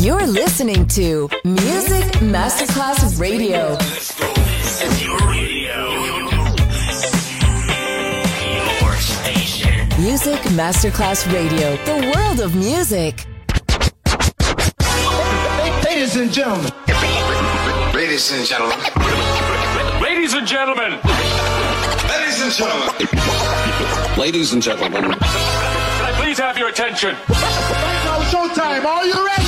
You're listening to Music Masterclass Radio. Music Masterclass Radio, the world of music. Ladies and gentlemen. Ladies and gentlemen. Ladies and gentlemen. Ladies and gentlemen. Ladies and gentlemen. Can I please have your attention? Showtime, are you ready?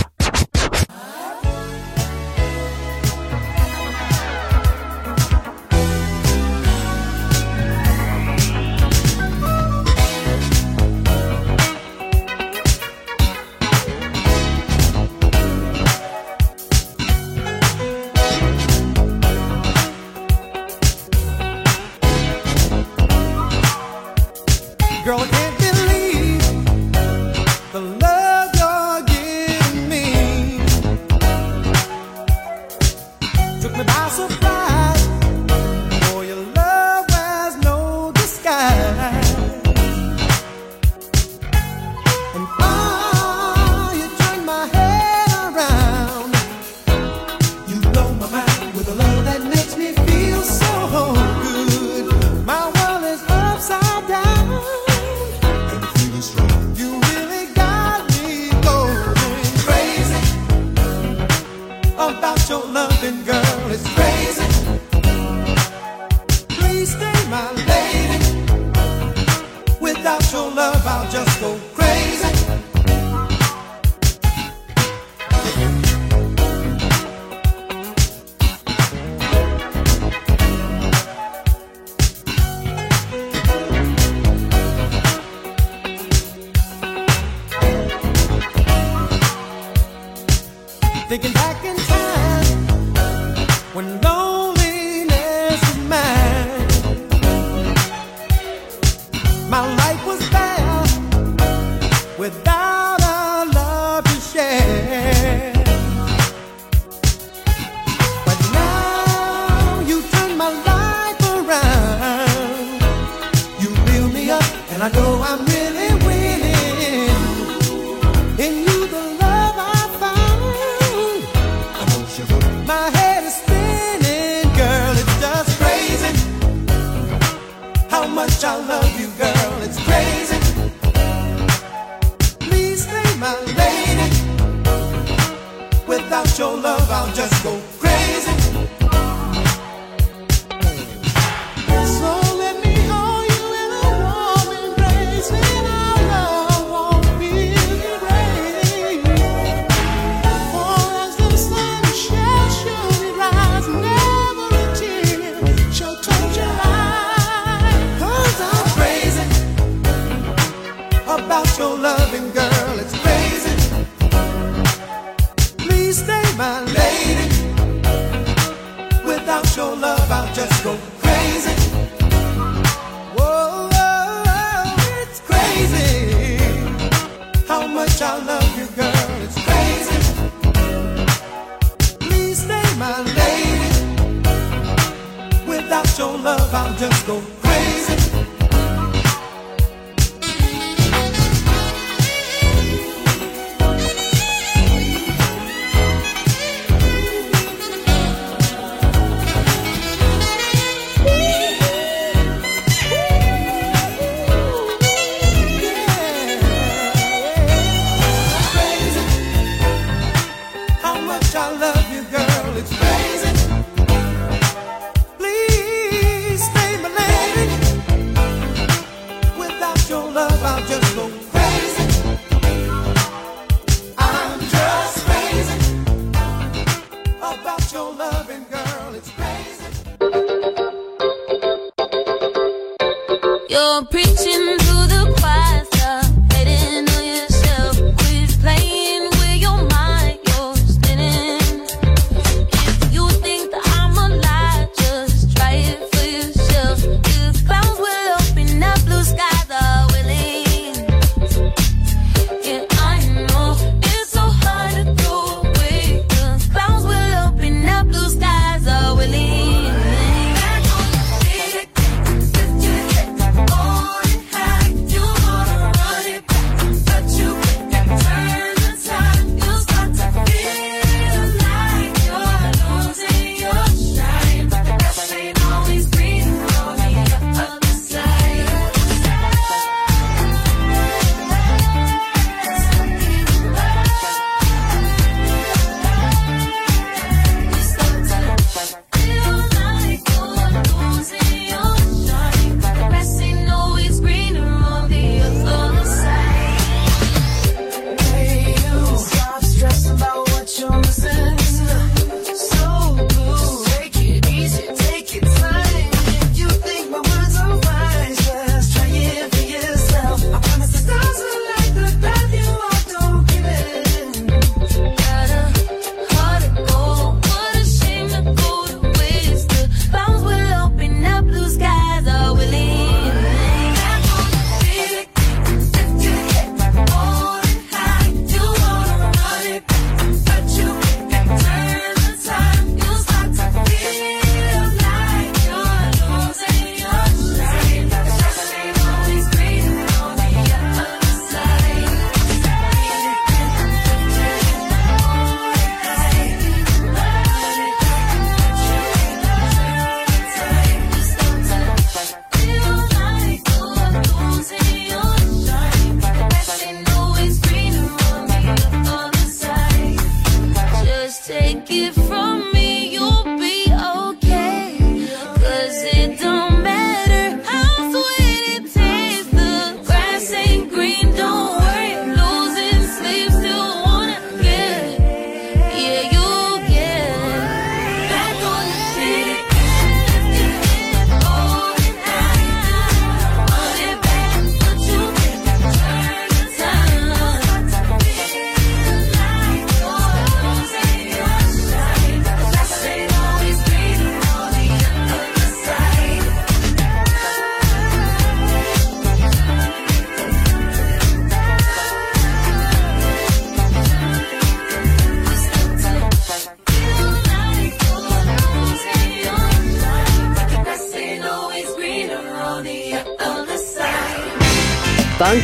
mal.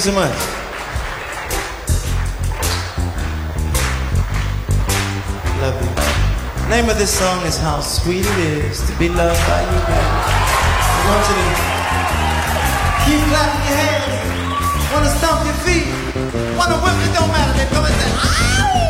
You so much. Love you. Name of this song is How Sweet It Is to Be Loved by You. I want you to keep clapping your hands. Wanna stomp your feet. Wanna whip it, don't matter. Then come and say, Ow!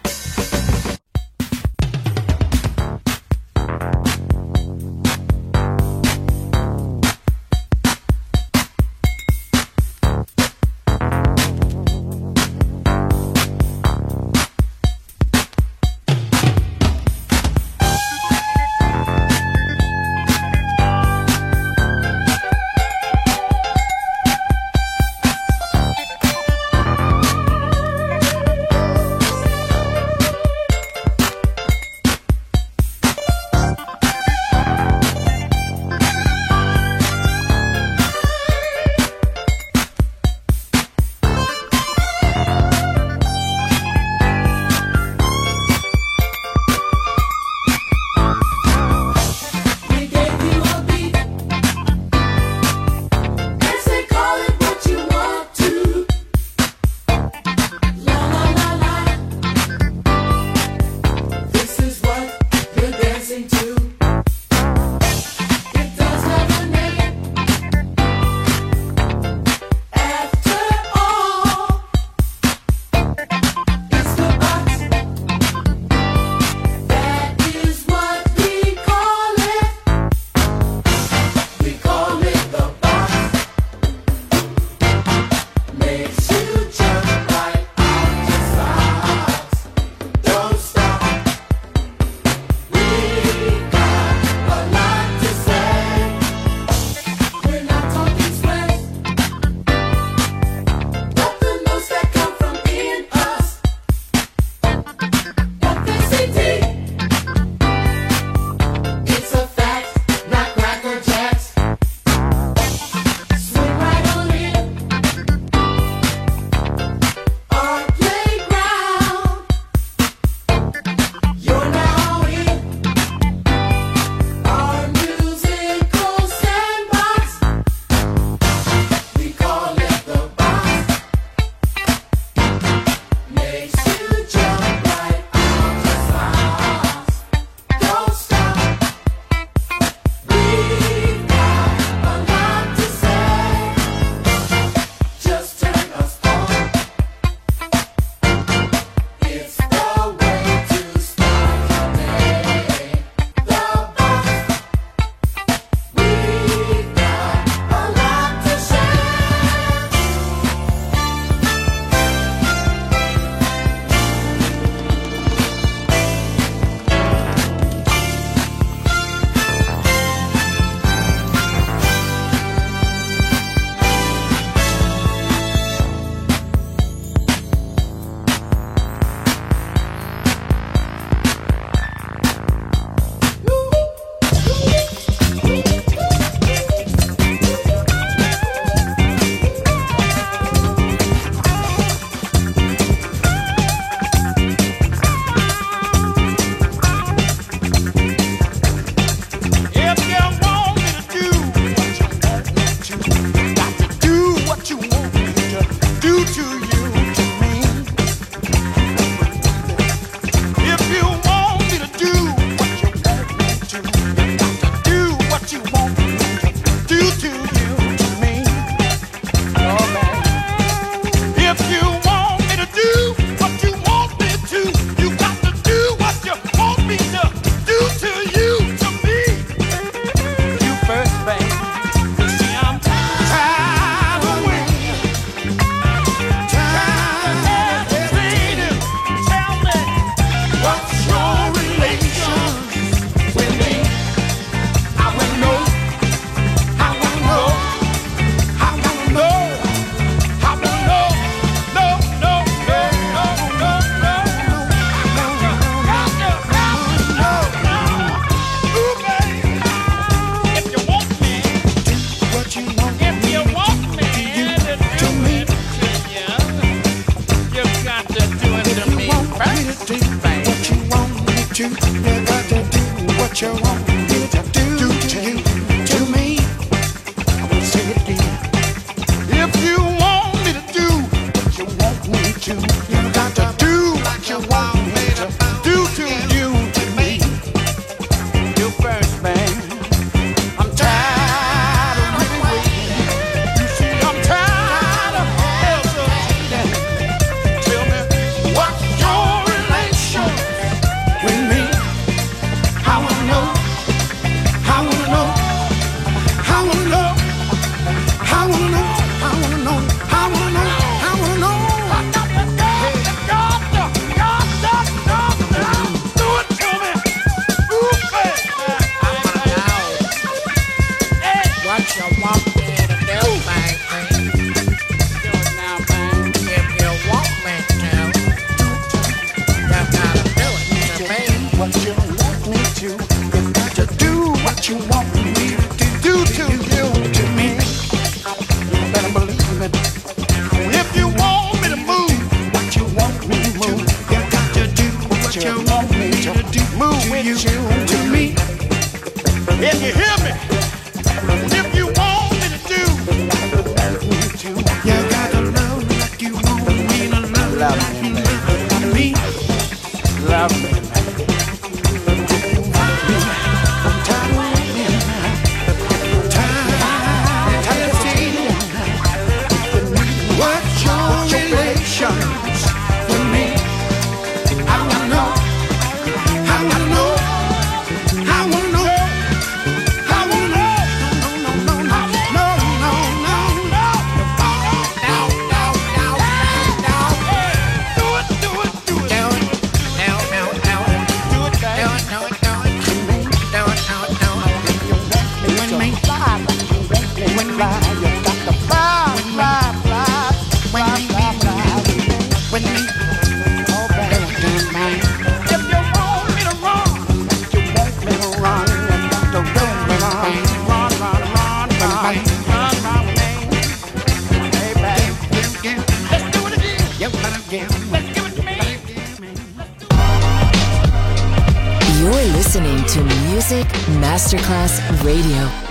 Masterclass Radio.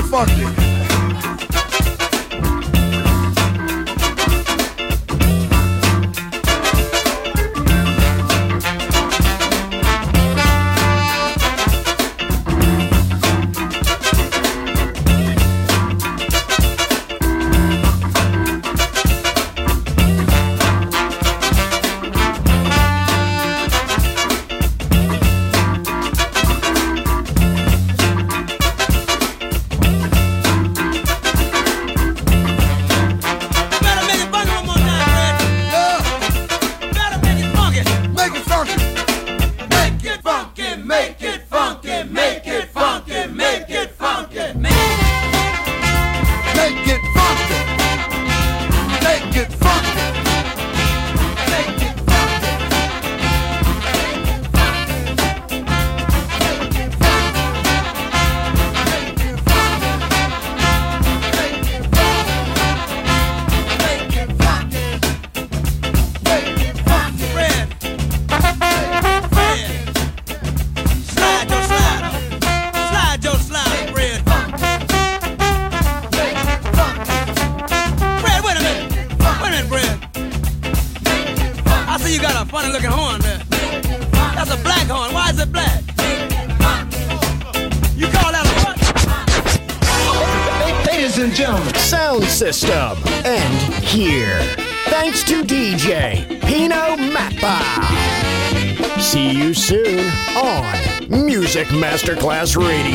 said fuck it. Masterclass Radio.